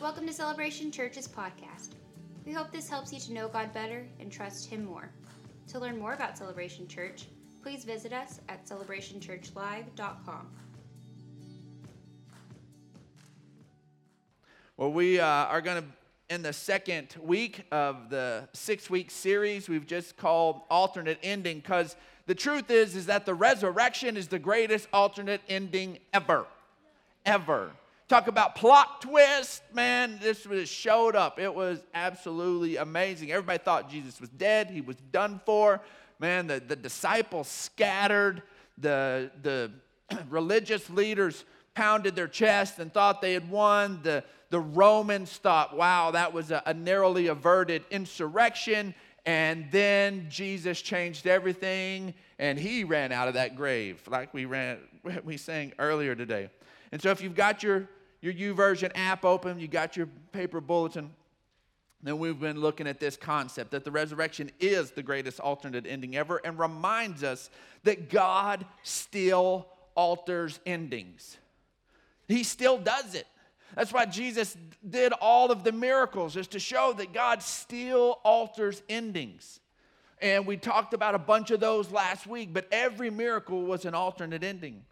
Welcome to Celebration Church's podcast. We hope this helps you to know God better and trust Him more. To learn more about Celebration Church, please visit us at celebrationchurchlive.com. Well, we uh, are going to, in the second week of the six week series, we've just called alternate ending because the truth is, is that the resurrection is the greatest alternate ending ever. Ever. Talk about plot twist, man. This was showed up. It was absolutely amazing. Everybody thought Jesus was dead, he was done for. Man, the, the disciples scattered, the, the religious leaders pounded their chest and thought they had won. The, the Romans thought, wow, that was a, a narrowly averted insurrection. And then Jesus changed everything and he ran out of that grave, like we ran, we sang earlier today. And so if you've got your your YouVersion app open, you got your paper bulletin, then we've been looking at this concept that the resurrection is the greatest alternate ending ever and reminds us that God still alters endings. He still does it. That's why Jesus did all of the miracles, is to show that God still alters endings. And we talked about a bunch of those last week, but every miracle was an alternate ending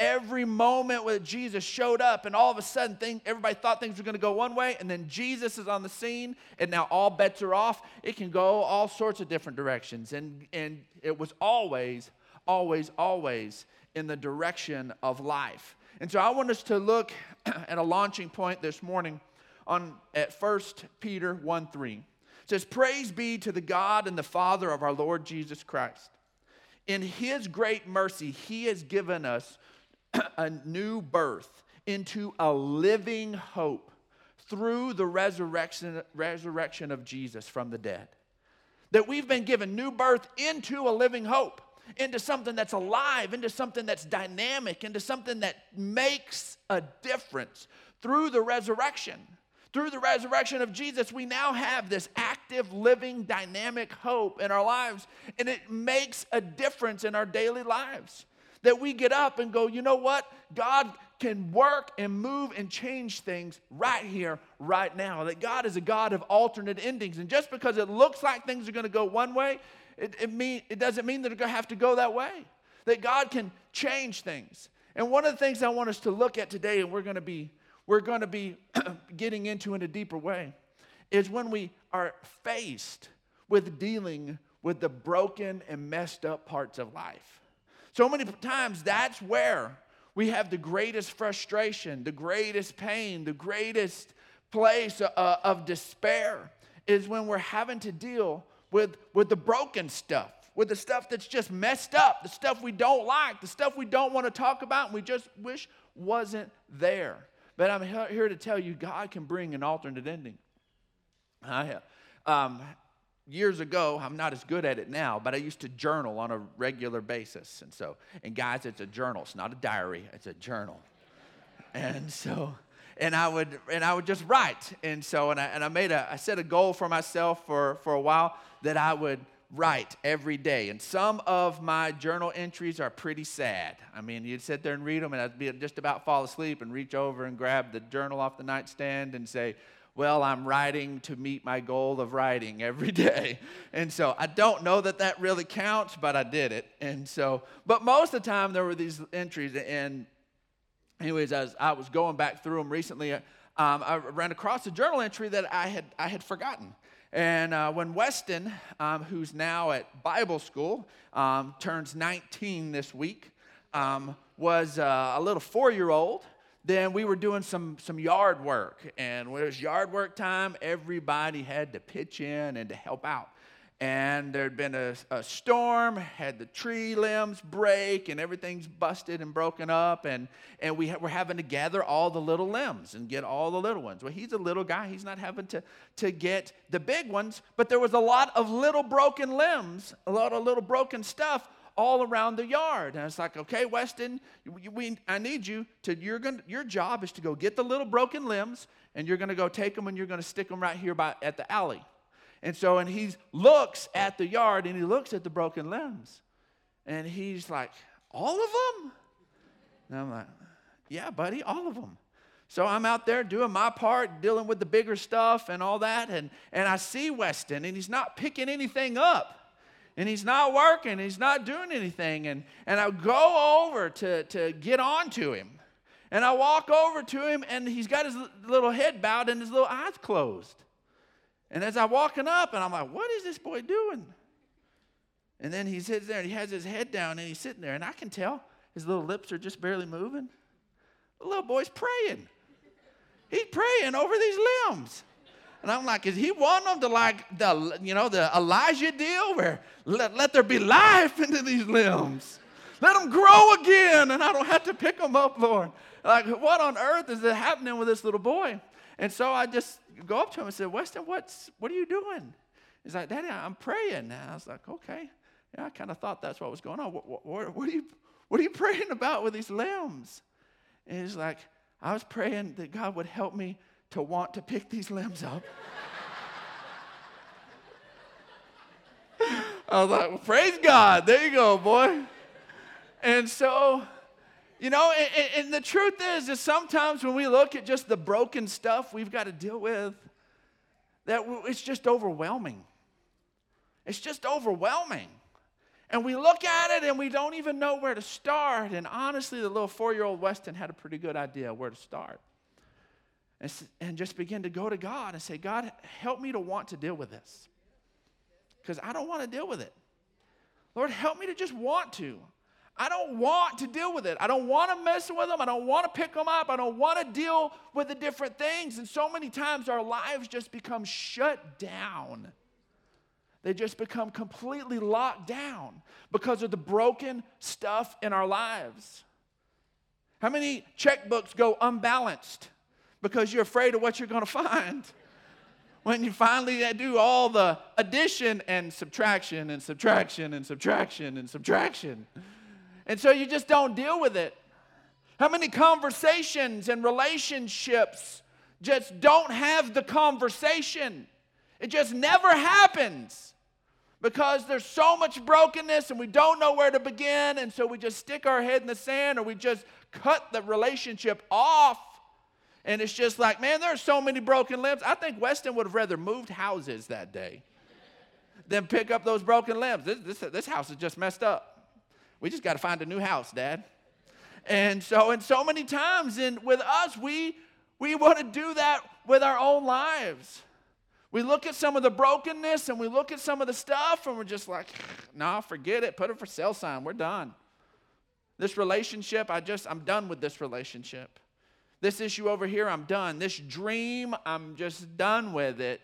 every moment where Jesus showed up, and all of a sudden, thing, everybody thought things were going to go one way, and then Jesus is on the scene, and now all bets are off. It can go all sorts of different directions. And, and it was always, always, always in the direction of life. And so I want us to look at a launching point this morning on at 1 Peter 1 3. It says, Praise be to the God and the Father of our Lord Jesus Christ. In his great mercy, he has given us a new birth into a living hope through the resurrection, resurrection of Jesus from the dead. That we've been given new birth into a living hope, into something that's alive, into something that's dynamic, into something that makes a difference through the resurrection. Through the resurrection of Jesus, we now have this active, living, dynamic hope in our lives, and it makes a difference in our daily lives. That we get up and go, you know what? God can work and move and change things right here, right now. That God is a God of alternate endings. And just because it looks like things are going to go one way, it, it, mean, it doesn't mean that they're going to have to go that way. That God can change things. And one of the things I want us to look at today, and we're going to be, we're going to be getting into in a deeper way, is when we are faced with dealing with the broken and messed up parts of life. So many times, that's where we have the greatest frustration, the greatest pain, the greatest place uh, of despair is when we're having to deal with, with the broken stuff, with the stuff that's just messed up, the stuff we don't like, the stuff we don't want to talk about, and we just wish wasn't there. But I'm here to tell you, God can bring an alternate ending. I, um, years ago, I'm not as good at it now, but I used to journal on a regular basis. And so, and guys, it's a journal. It's not a diary, it's a journal. And so, and I would and I would just write. And so, and I and I made a I set a goal for myself for for a while that I would write every day. And some of my journal entries are pretty sad. I mean, you'd sit there and read them, and I'd be just about fall asleep and reach over and grab the journal off the nightstand and say, well, I'm writing to meet my goal of writing every day. And so I don't know that that really counts, but I did it. And so, but most of the time there were these entries. And, anyways, as I was going back through them recently, um, I ran across a journal entry that I had, I had forgotten. And uh, when Weston, um, who's now at Bible school, um, turns 19 this week, um, was uh, a little four year old then we were doing some, some yard work. And when it was yard work time, everybody had to pitch in and to help out. And there'd been a, a storm, had the tree limbs break, and everything's busted and broken up. And, and we ha- were having to gather all the little limbs and get all the little ones. Well, he's a little guy, he's not having to, to get the big ones, but there was a lot of little broken limbs, a lot of little broken stuff all around the yard. And it's like, okay, Weston, we, I need you to, you're gonna, your job is to go get the little broken limbs and you're going to go take them and you're going to stick them right here by, at the alley. And so, and he looks at the yard and he looks at the broken limbs and he's like, all of them? And I'm like, yeah, buddy, all of them. So I'm out there doing my part, dealing with the bigger stuff and all that. And, and I see Weston, and he's not picking anything up. And he's not working, he's not doing anything. And, and I go over to, to get on to him. And I walk over to him, and he's got his little head bowed and his little eyes closed. And as I'm walking up, and I'm like, what is this boy doing? And then he sits there and he has his head down and he's sitting there, and I can tell his little lips are just barely moving. The little boy's praying. He's praying over these limbs. And I'm like, is he wanting them to like the, you know, the Elijah deal where let, let there be life into these limbs? Let them grow again and I don't have to pick them up, Lord. Like, what on earth is happening with this little boy? And so I just go up to him and said, Weston, what's, what are you doing? He's like, Daddy, I'm praying. And I was like, okay. Yeah, I kind of thought that's what was going on. What, what, what, are you, what are you praying about with these limbs? And he's like, I was praying that God would help me to want to pick these limbs up. I was like, well, praise God. There you go, boy. And so, you know, and, and, the truth is, is sometimes when we look at just the broken stuff we've got to deal with, that it's just overwhelming. It's just overwhelming. And we look at it and we don't even know where to start. And honestly, the little four year old Weston had a pretty good idea where to start. And, just begin to go to God and say, God, help me to want to deal with this. Because I don't want to deal with it. Lord, help me to just want to. I don't want to deal with it. I don't want to mess with them. I don't want to pick them up. I don't want to deal with the different things. And so many times our lives just become shut down they just become completely locked down because of the broken stuff in our lives. How many checkbooks go unbalanced because you're afraid of what you're going to find? When you finally do all the addition and subtraction and subtraction and subtraction and subtraction. And so you just don't deal with it. How many conversations and relationships just don't have the conversation? It just never happens because there's so much brokenness and we don't know where to begin, and so we just stick our head in the sand or we just cut the relationship off. And it's just like, man, there are so many broken limbs. I think Weston would have rather moved houses that day than pick up those broken limbs. This, this, this house is just messed up. We just got to find a new house, Dad. And so, and so many times and with us, we, we want to do that with our own lives. We look at some of the brokenness and we look at some of the stuff and we're just like, nah, forget it. Put a for sale sign. We're done. This relationship, I just, I'm done with this relationship. This issue over here, I'm done. This dream, I'm just done with it.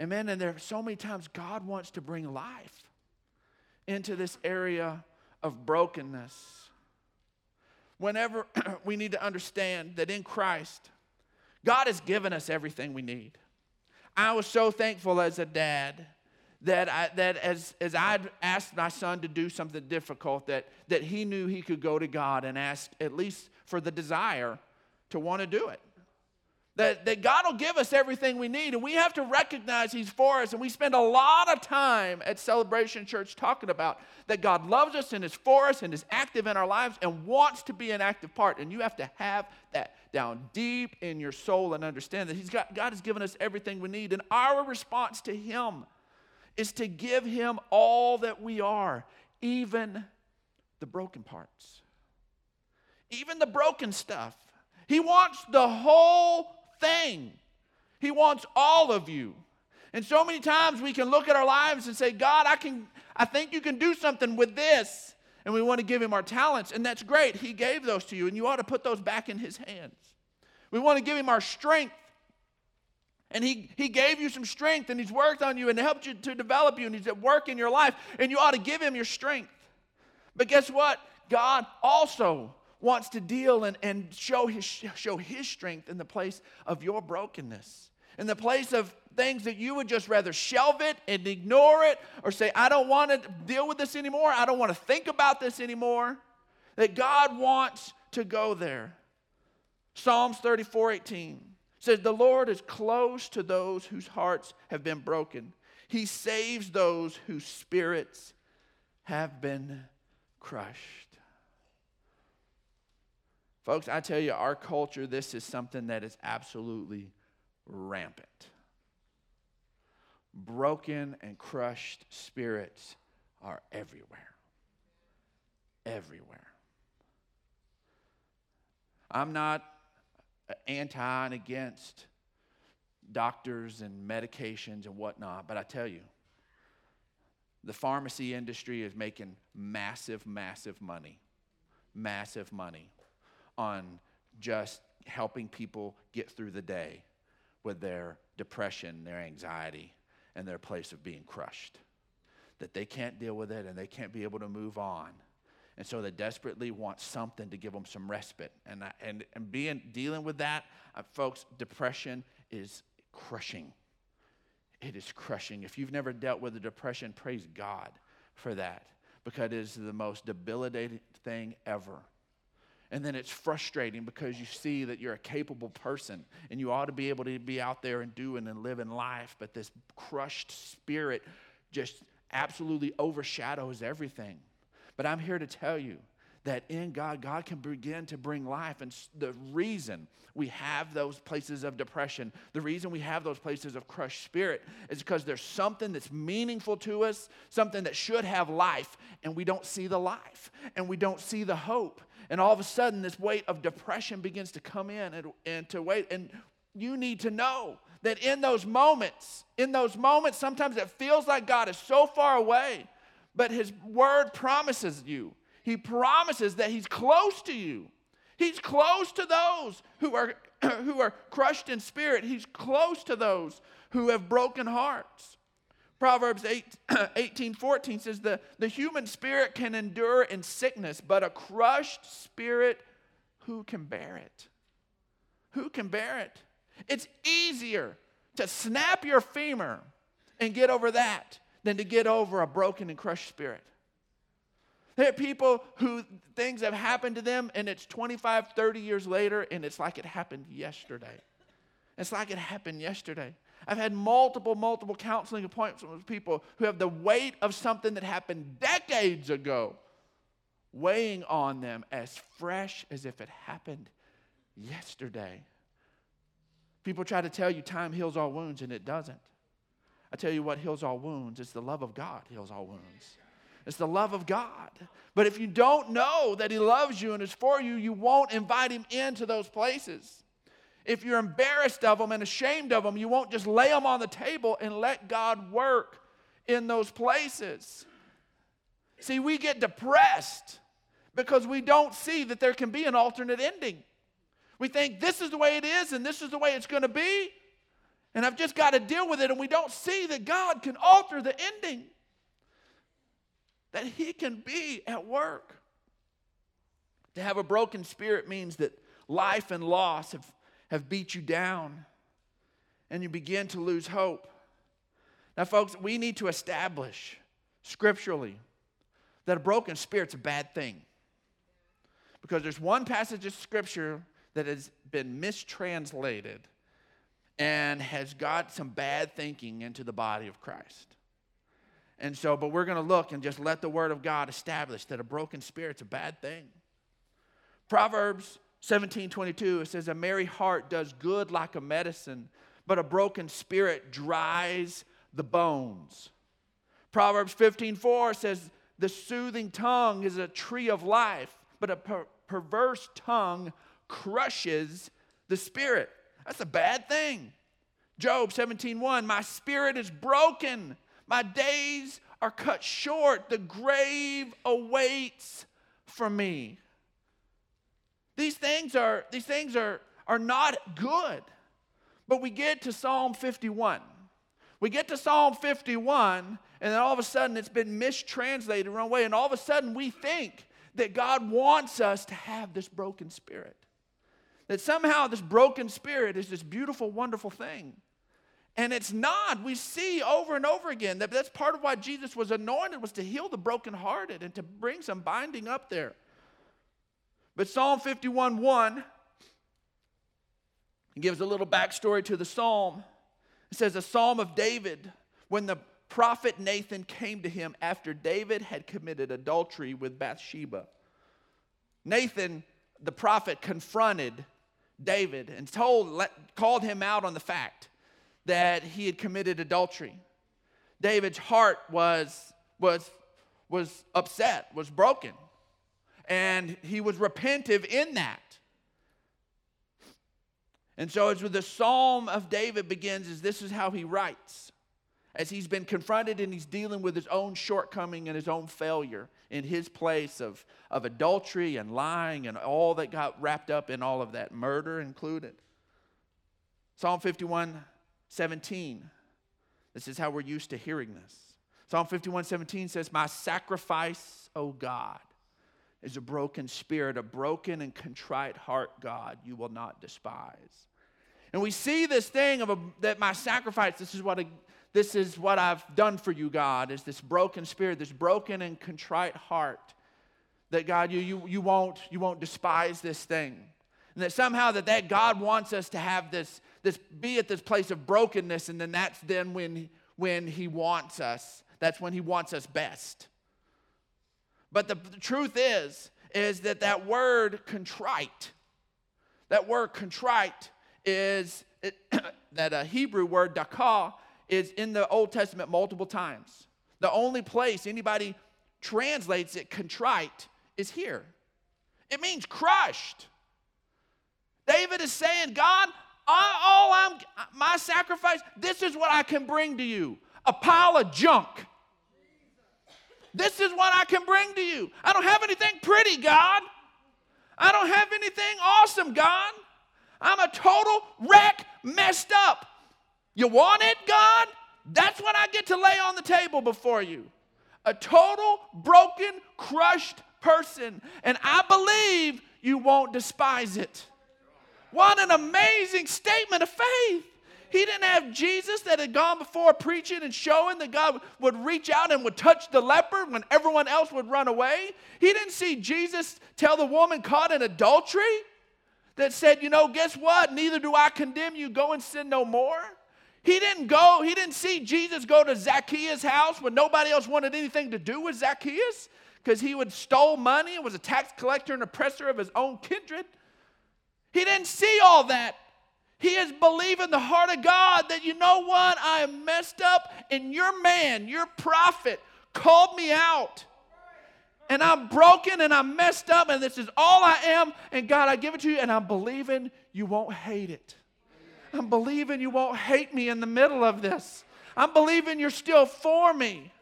Amen. And there are so many times God wants to bring life into this area of brokenness. Whenever we need to understand that in Christ, God has given us everything we need. I was so thankful as a dad that, I, that as, as I'd asked my son to do something difficult, that, that he knew he could go to God and ask at least for the desire to want to do it. That, that God will give us everything we need, and we have to recognize He's for us. And we spend a lot of time at Celebration Church talking about that God loves us and is for us and is active in our lives and wants to be an active part. And you have to have that down deep in your soul and understand that He's got, God has given us everything we need. And our response to Him is to give Him all that we are, even the broken parts, even the broken stuff. He wants the whole thing. He wants all of you. And so many times we can look at our lives and say, God, I can I think you can do something with this. And we want to give him our talents, and that's great. He gave those to you, and you ought to put those back in his hands. We want to give him our strength. And he, he gave you some strength, and he's worked on you and helped you to develop you, and he's at work in your life, and you ought to give him your strength. But guess what? God also wants to deal and, and show, his, show his strength in the place of your brokenness, in the place of things that you would just rather shelve it and ignore it or say, I don't want to deal with this anymore. I don't want to think about this anymore. That God wants to go there. Psalms 34 18 says, The Lord is close to those whose hearts have been broken. He saves those whose spirits have been crushed. Folks, I tell you, our culture, this is something that is absolutely rampant. Broken and crushed spirits are everywhere. Everywhere. I'm not anti and against doctors and medications and whatnot, but I tell you, the pharmacy industry is making massive, massive money, massive money on just helping people get through the day with their depression, their anxiety, and their place of being crushed. That they can't deal with it and they can't be able to move on. And so they desperately want something to give them some respite. And, and, and being, dealing with that, uh, folks, depression is crushing. It is crushing. If you've never dealt with a depression, praise God for that because it is the most debilitating thing ever. And then it's frustrating because you see that you're a capable person and you ought to be able to be out there and doing and living life, but this crushed spirit just absolutely overshadows everything. But I'm here to tell you that in God, God can begin to bring life. And the reason we have those places of depression, the reason we have those places of crushed spirit is because there's something that's meaningful to us, something that should have life, and we don't see the life, and we don't see the hope. And all of a sudden, this weight of depression begins to come in and, and to wait. And you need to know that in those moments, in those moments, sometimes it feels like God is so far away, but His word promises you he promises that He's close to you. He's close to those who are, who are crushed in spirit. He's close to those who have broken hearts. Proverbs 8, 18 14 says, the, the human spirit can endure in sickness, but a crushed spirit, who can bear it? Who can bear it? It's easier to snap your femur and get over that than to get over a broken and crushed spirit. There are people who things have happened to them and it's 25, 30 years later and it's like it happened yesterday. It's like it happened yesterday. I've had multiple, multiple counseling appointments with people who have the weight of something that happened decades ago weighing on them as fresh as if it happened yesterday. People try to tell you time heals all wounds, and it doesn't. I tell you what heals all wounds it's the love of God heals all wounds. It's the love of God. But if you don't know that He loves you and is for you, you won't invite Him into those places. If you're embarrassed of them and ashamed of them, you won't just lay them on the table and let God work in those places. See, we get depressed because we don't see that there can be an alternate ending. We think this is the way it is and this is the way it's going to be, and I've just got to deal with it, and we don't see that God can alter the ending that He can be at work. To have a broken spirit means that life and loss have, have beat you down and you begin to lose hope. Now, folks, we need to establish scripturally that a broken spirit's a bad thing. Because there's one passage of scripture that has been mistranslated and has got some bad thinking into the body of Christ. And so, but we're going to look and just let the word of God establish that a broken spirit's a bad thing. Proverbs 17 22, it says, A merry heart does good like a medicine, but a broken spirit dries the bones. Proverbs 15 4 says, The soothing tongue is a tree of life, but a per- perverse tongue crushes the spirit. That's a bad thing. Job 17 1, My spirit is broken my days are cut short. The grave awaits for me. These things are, these things are, are not good. But we get to Psalm 51. We get to Psalm 51, and then all of a sudden it's been mistranslated wrong way, and all of a sudden we think that God wants us to have this broken spirit. That somehow this broken spirit is this beautiful, wonderful thing. And it's not. We see over and over again that that's part of why Jesus was anointed was to heal the brokenhearted and to bring some binding up there. But Psalm 51 1 gives a little backstory to the psalm. It says, A psalm of David when the prophet Nathan came to him after David had committed adultery with Bathsheba. Nathan, the prophet confronted David and told, called him out on the fact that he had committed adultery. David's heart was, was, was upset, was broken, and he was repentive in that. And so, as with the Psalm of David begins, is this is how he writes as he's been confronted and he's dealing with his own shortcoming and his own failure in his place of, of adultery and lying and all that got wrapped up in all of that, murder included. Psalm 51 17. This is how we're used to hearing this. Psalm 51 17 says, My sacrifice, O God, is a broken spirit, a broken and contrite heart, God, you will not despise. And we see this thing of a, that my sacrifice, this is what a, this is what I've done for you, God, is this broken spirit, this broken and contrite heart. That God, you, you, you, won't, you won't despise this thing. And that somehow that, that God wants us to have this, this, be at this place of brokenness, and then that's then when, when He wants us. That's when He wants us best. But the, the truth is, is that that word contrite, that word contrite is it, that a Hebrew word dakah is in the Old Testament multiple times. The only place anybody translates it contrite is here. It means crushed. David is saying, God, all I'm my sacrifice, this is what I can bring to you. A pile of junk. This is what I can bring to you. I don't have anything pretty, God. I don't have anything awesome, God. I'm a total wreck, messed up. You want it, God? That's what I get to lay on the table before you. A total, broken, crushed person. And I believe you won't despise it. What an amazing statement of faith. He didn't have Jesus that had gone before preaching and showing that God would reach out and would touch the leper when everyone else would run away. He didn't see Jesus tell the woman caught in adultery that said, You know, guess what? Neither do I condemn you. Go and sin no more. He didn't go, he didn't see Jesus go to Zacchaeus' house when nobody else wanted anything to do with Zacchaeus because he would stole money and was a tax collector and oppressor of his own kindred. He didn't see all that. He is believing the heart of God that you know what? I am messed up, and your man, your prophet, called me out. And I'm broken and I'm messed up, and this is all I am. And God, I give it to you, and I'm believing you won't hate it. I'm believing you won't hate me in the middle of this. I'm believing you're still for me.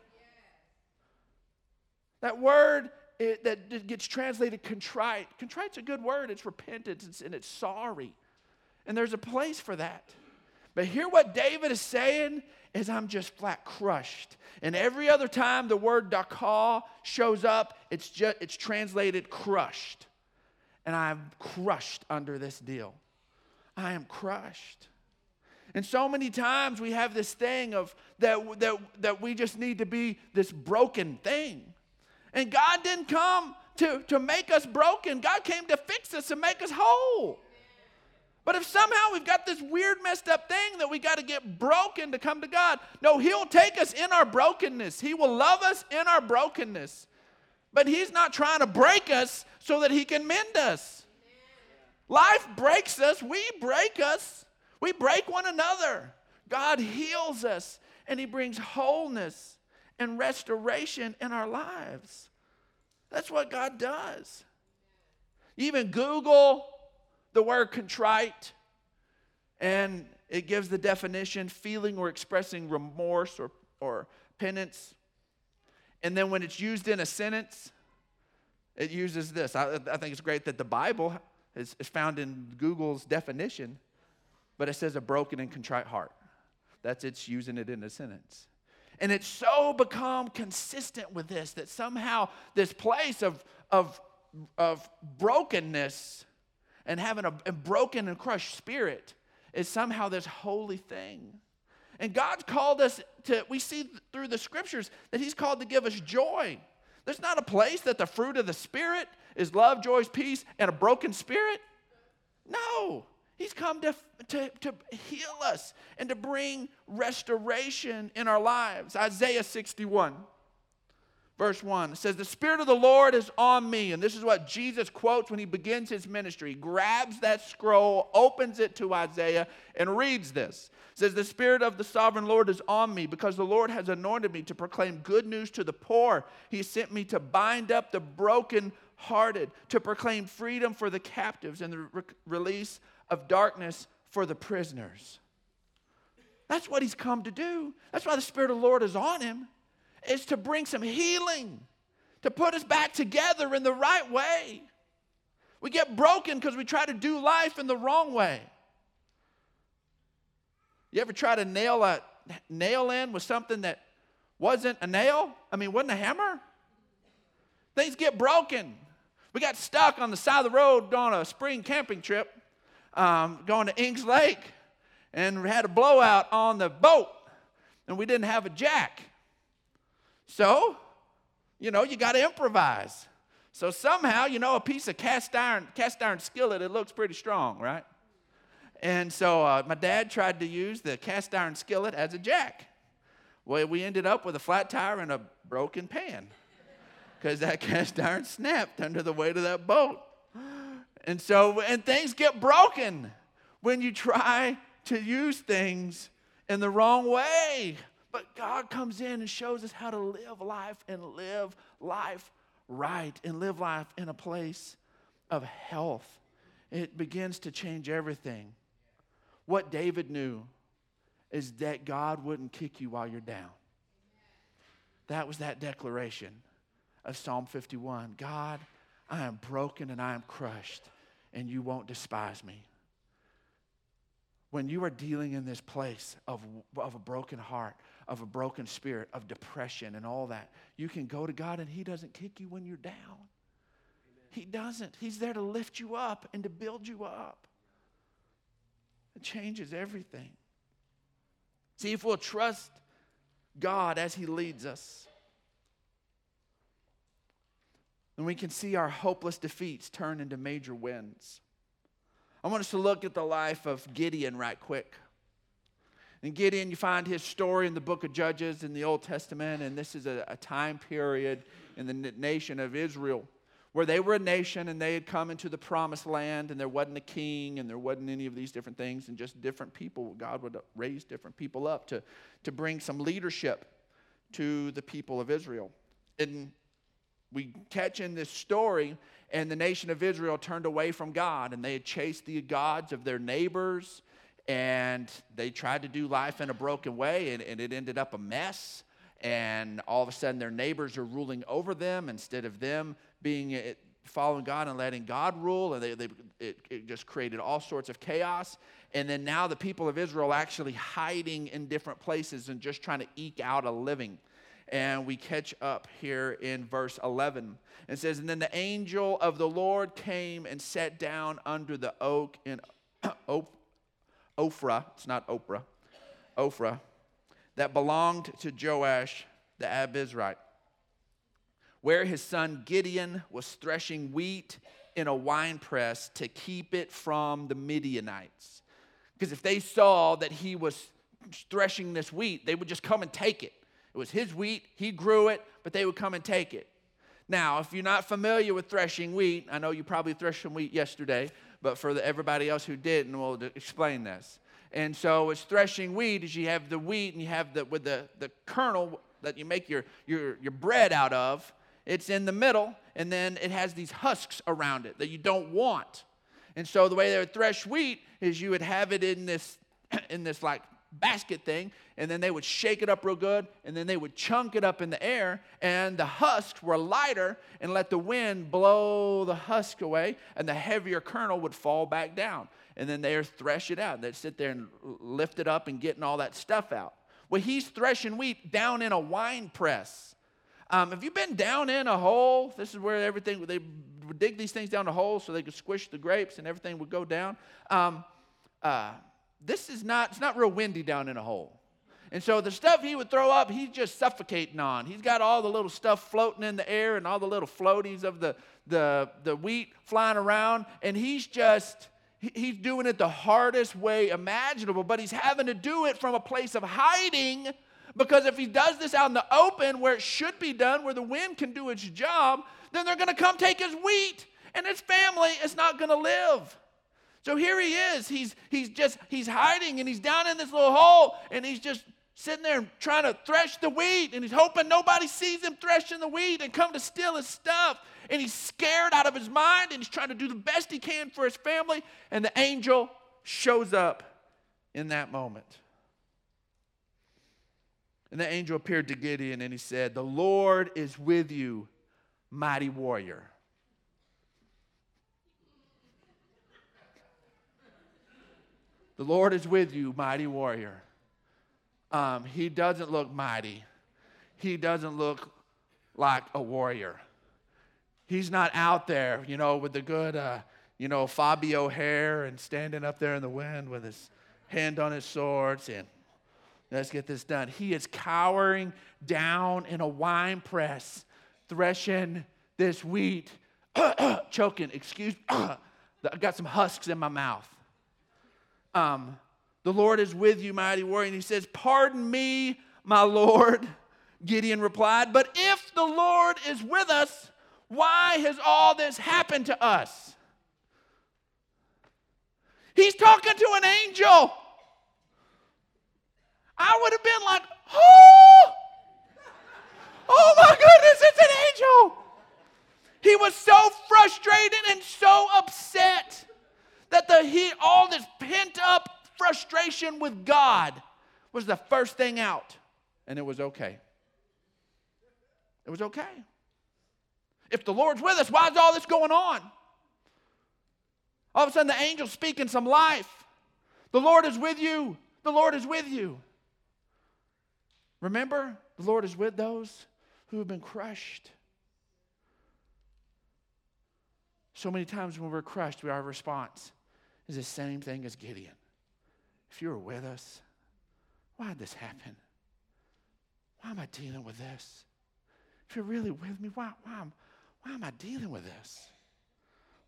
That word it, that gets translated contrite. Contrite's a good word. It's repentance and it's sorry. And there's a place for that. But here, what David is saying is, I'm just flat crushed. And every other time the word dakah shows up, it's, just, it's translated crushed. And I'm crushed under this deal. I am crushed. And so many times we have this thing of that, that, that we just need to be this broken thing. And God didn't come to, to make us broken, God came to fix us and make us whole. But if somehow we've got this weird, messed up thing that we got to get broken to come to God, no, He'll take us in our brokenness. He will love us in our brokenness. But He's not trying to break us so that He can mend us. Life breaks us, we break us, we break one another. God heals us and He brings wholeness and restoration in our lives. That's what God does. You even Google the word contrite, and it gives the definition feeling or expressing remorse or, or penance. And then when it's used in a sentence, it uses this. I, I think it's great that the Bible is, is found in Google's definition, but it says a broken and contrite heart. That's it's using it in a sentence. And it's so become consistent with this that somehow this place of, of, of brokenness and having a, a broken and crushed spirit is somehow this holy thing. And God's called us to, we see through the scriptures that He's called to give us joy. There's not a place that the fruit of the Spirit is love, joy, peace, and a broken spirit. No. He's come to, to, to heal us and to bring restoration in our lives. Isaiah 61, verse 1. It says, The Spirit of the Lord is on me. And this is what Jesus quotes when he begins his ministry. He grabs that scroll, opens it to Isaiah, and reads this. It says, The Spirit of the sovereign Lord is on me because the Lord has anointed me to proclaim good news to the poor. He sent me to bind up the broken hearted, to proclaim freedom for the captives and the re- release of darkness for the prisoners. That's what he's come to do. That's why the Spirit of the Lord is on him, is to bring some healing, to put us back together in the right way. We get broken because we try to do life in the wrong way. You ever try to nail a nail in with something that wasn't a nail? I mean, wasn't a hammer? Things get broken. We got stuck on the side of the road on a spring camping trip um, going to Inks Lake and we had a blowout on the boat and we didn't have a jack. So, you know, you got to improvise. So somehow, you know, a piece of cast iron, cast iron skillet, it looks pretty strong, right? And so uh, my dad tried to use the cast iron skillet as a jack. Well, we ended up with a flat tire and a broken pan because that cast iron snapped under the weight of that boat. And so, and things get broken when you try to use things in the wrong way. But God comes in and shows us how to live life and live life right and live life in a place of health. It begins to change everything. What David knew is that God wouldn't kick you while you're down. That was that declaration of Psalm 51 God, I am broken and I am crushed, and you won't despise me. When you are dealing in this place of, of a broken heart, of a broken spirit, of depression, and all that, you can go to God and He doesn't kick you when you're down. Amen. He doesn't. He's there to lift you up and to build you up. It changes everything. See, if we'll trust God as He leads us, then we can see our hopeless defeats turn into major wins. I want us to look at the life of Gideon right quick. And Gideon, you find his story in the book of Judges in the Old Testament, and this is a, a time period in the nation of Israel where they were a nation and they had come into the promised land and there wasn't a king and there wasn't any of these different things and just different people. God would raise different people up to, to bring some leadership to the people of Israel. And we catch in this story, and the nation of Israel turned away from God, and they had chased the gods of their neighbors, and they tried to do life in a broken way, and, and it ended up a mess. And all of a sudden, their neighbors are ruling over them instead of them being eh, following God and letting God rule, and they, they, it, it just created all sorts of chaos. And then now the people of Israel actually hiding in different places and just trying to eke out a living and we catch up here in verse 11. It says, And then the angel of the Lord came and sat down under the oak in Ophrah, it's not Oprah, Ophrah, that belonged to Joash the Abiezrite, where his son Gideon was threshing wheat in a winepress to keep it from the Midianites. Because if they saw that he was threshing this wheat, they would just come and take it. It was his wheat, he grew it, but they would come and take it. Now, if you're not familiar with threshing wheat, I know you probably threshed some wheat yesterday, but for the, everybody else who didn't, we'll explain this. And so it's threshing wheat is you have the wheat and you have the with the, the kernel that you make your, your, your bread out of. It's in the middle, and then it has these husks around it that you don't want. And so the way they would thresh wheat is you would have it in this in this like basket thing, and then they would shake it up real good, and then they would chunk it up in the air, and the husks were lighter, and let the wind blow the husk away, and the heavier kernel would fall back down. And then they'd thresh it out. They'd sit there and lift it up and getting all that stuff out. Well, he's threshing wheat down in a wine press. Um, have you been down in a hole? This is where everything, they would dig these things down a hole so they could squish the grapes and everything would go down. Um, uh, this is not, it's not real windy down in a hole. And so the stuff he would throw up, he's just suffocating on. He's got all the little stuff floating in the air and all the little floaties of the, the, the wheat flying around. And he's just, he's doing it the hardest way imaginable, but he's having to do it from a place of hiding Because if he does this out in the open where it should be done, where the wind can do its job, then they're going to come take his wheat and his family is not going to live. So here he is. He's, he's just, he's hiding and he's down in this little hole and he's just sitting there trying to thresh the wheat and he's hoping nobody sees him threshing the wheat and come to steal his stuff. And he's scared out of his mind and he's trying to do the best he can for his family. And the angel shows up in that moment. And the angel appeared to Gideon and he said, The Lord is with you, mighty warrior. The Lord is with you, mighty warrior. Um, he doesn't look mighty. He doesn't look like a warrior. He's not out there, you know, with the good, uh, you know, Fabio hair and standing up there in the wind with his hand on his sword saying, let's get this done. He is cowering down in a wine press, threshing this wheat, choking, excuse me, I got some husks in my mouth. Um, the Lord is with you, mighty warrior. And he says, Pardon me, my Lord. Gideon replied, But if the Lord is with us, why has all this happened to us? He's talking to an angel. I would have been like, Oh, oh my goodness, it's an angel. He was so frustrated and so upset that the he, all this pent up frustration with God was the first thing out, and it was okay. It was okay. If the Lord's with us, why is all this going on? All of a sudden, the angel's speaking some life. The Lord is with you. The Lord is with you. Remember, the Lord is with those who have been crushed. So many times when we're crushed, we our response is the same thing as Gideon. If you were with us, why did this happen? Why am I dealing with this? If you're really with me, why, why, why am I dealing with this?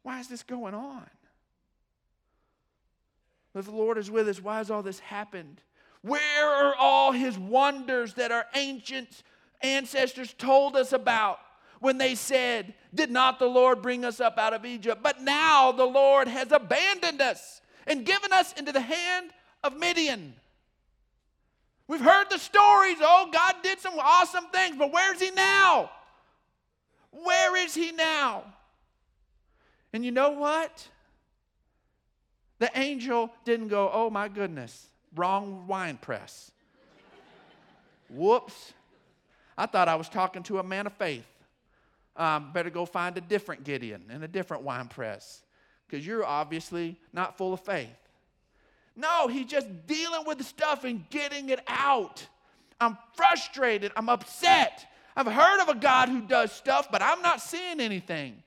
Why is this going on? If the Lord is with us, why has all this happened? Where are all his wonders that our ancient ancestors told us about when they said, Did not the Lord bring us up out of Egypt? But now the Lord has abandoned us and given us into the hand of Midian. We've heard the stories. Oh, God did some awesome things, but where's He now? Where is He now? And you know what? The angel didn't go, Oh my goodness, wrong wine press. Whoops. I thought I was talking to a man of faith. Um, better go find a different Gideon and a different wine press because you're obviously not full of faith. No, he's just dealing with the stuff and getting it out. I'm frustrated. I'm upset. I've heard of a God who does stuff, but I'm not seeing anything.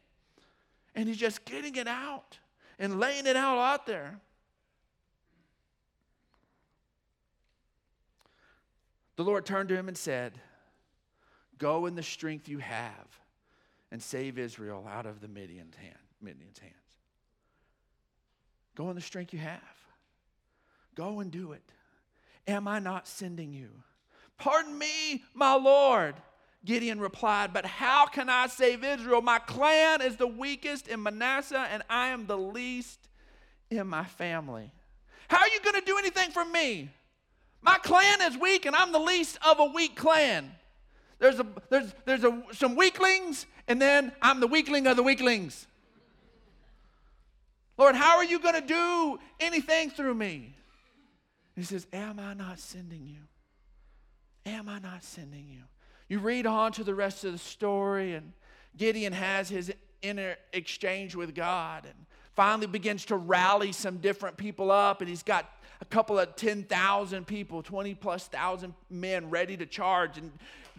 And he's just getting it out and laying it out out there. The Lord turned to him and said, Go in the strength you have and save Israel out of the Midian's, hand, Midian's hands. Go in the strength you have. Go and do it. Am I not sending you? Pardon me, my Lord. Gideon replied, But how can I save Israel? My clan is the weakest in Manasseh, and I am the least in my family. How are you going to do anything for me? My clan is weak, and I'm the least of a weak clan. There's, a, there's, there's a, some weaklings, and then I'm the weakling of the weaklings. Lord, how are you going to do anything through me? He says, Am I not sending you? Am I not sending you? You read on to the rest of the story, and Gideon has his inner exchange with God and finally begins to rally some different people up, and he's got a couple of 10,000 people, 20 plus thousand men ready to charge. And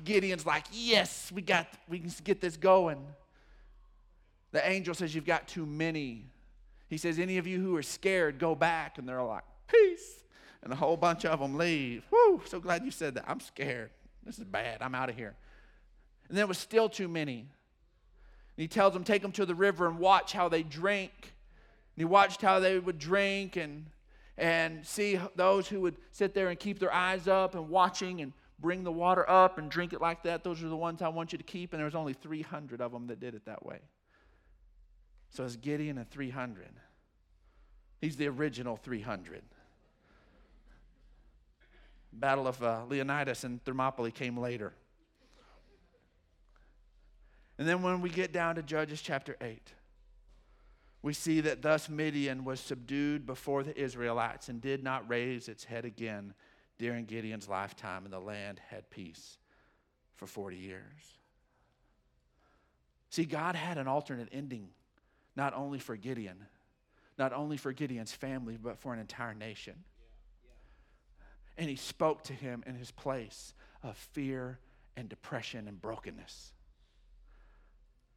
Gideon's like, Yes, we got we can get this going. The angel says, You've got too many. He says, Any of you who are scared, go back. And they're like, Peace and a whole bunch of them leave. Whoo, so glad you said that. I'm scared. This is bad. I'm out of here. And there was still too many. And he tells them, take them to the river and watch how they drink. And he watched how they would drink and, and see those who would sit there and keep their eyes up and watching and bring the water up and drink it like that. Those are the ones I want you to keep. And there was only 300 of them that did it that way. So it's Gideon and 300. He's the original 300. Battle of uh, Leonidas and Thermopylae came later. And then when we get down to Judges chapter 8, we see that thus Midian was subdued before the Israelites and did not raise its head again during Gideon's lifetime, and the land had peace for 40 years. See, God had an alternate ending, not only for Gideon, not only for Gideon's family, but for an entire nation. And he spoke to him in his place of fear and depression and brokenness.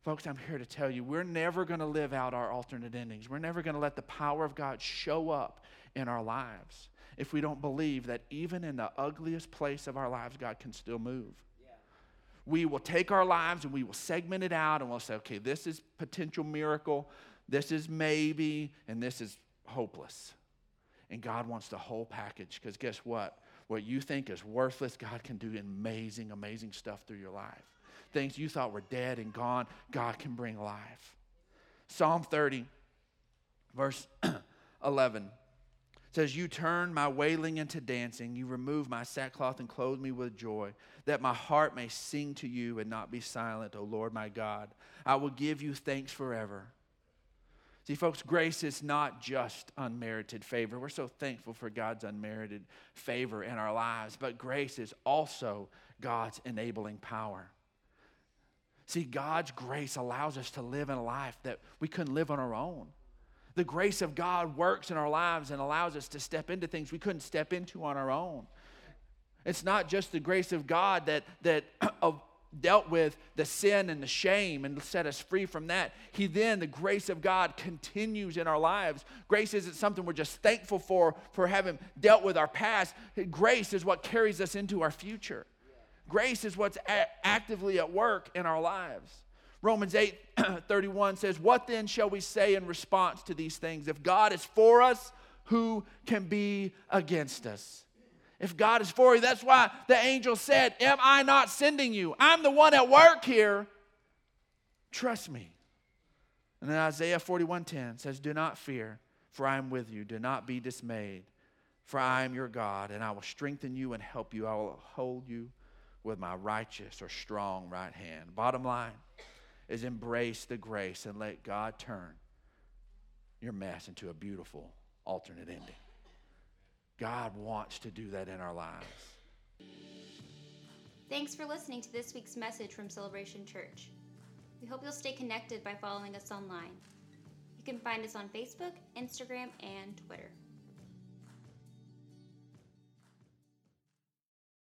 Folks, I'm here to tell you, we're never going to live out our alternate endings. We're never going to let the power of God show up in our lives if we don't believe that even in the ugliest place of our lives, God can still move. Yeah. We will take our lives and we will segment it out and we'll say, okay, this is potential miracle, this is maybe, and this is hopeless. And God wants the whole package because guess what? What you think is worthless, God can do amazing, amazing stuff through your life things you thought were dead and gone, God can bring life. Psalm 30, verse 11 says, You turn my wailing into dancing. You remove my sackcloth and clothe me with joy, that my heart may sing to you and not be silent, O Lord my God. I will give you thanks forever. See, folks, grace is not just unmerited favor. We're so thankful for God's unmerited favor in our lives, but grace is also God's enabling power. See, God's grace allows us to live in a life that we couldn't live on our own. The grace of God works in our lives and allows us to step into things we couldn't step into on our own. It's not just the grace of God that, that dealt with the sin and the shame and set us free from that. He then, the grace of God continues in our lives. Grace isn't something we're just thankful for, for having dealt with our past. Grace is what carries us into our future. Grace is what's a- actively at work in our lives. Romans 8 31 says, What then shall we say in response to these things? If God is for us, who can be against us? If God is for you, that's why the angel said, Am I not sending you? I'm the one at work here. Trust me. And then Isaiah 41:10 says, Do not fear, for I am with you. Do not be dismayed, for I am your God, and I will strengthen you and help you. I will hold you with my righteous or strong right hand. Bottom line is embrace the grace and let God turn your mess into a beautiful alternate ending. God wants to do that in our lives. Thanks for listening to this week's message from Celebration Church. We hope you'll stay connected by following us online. You can find us on Facebook, Instagram, and Twitter.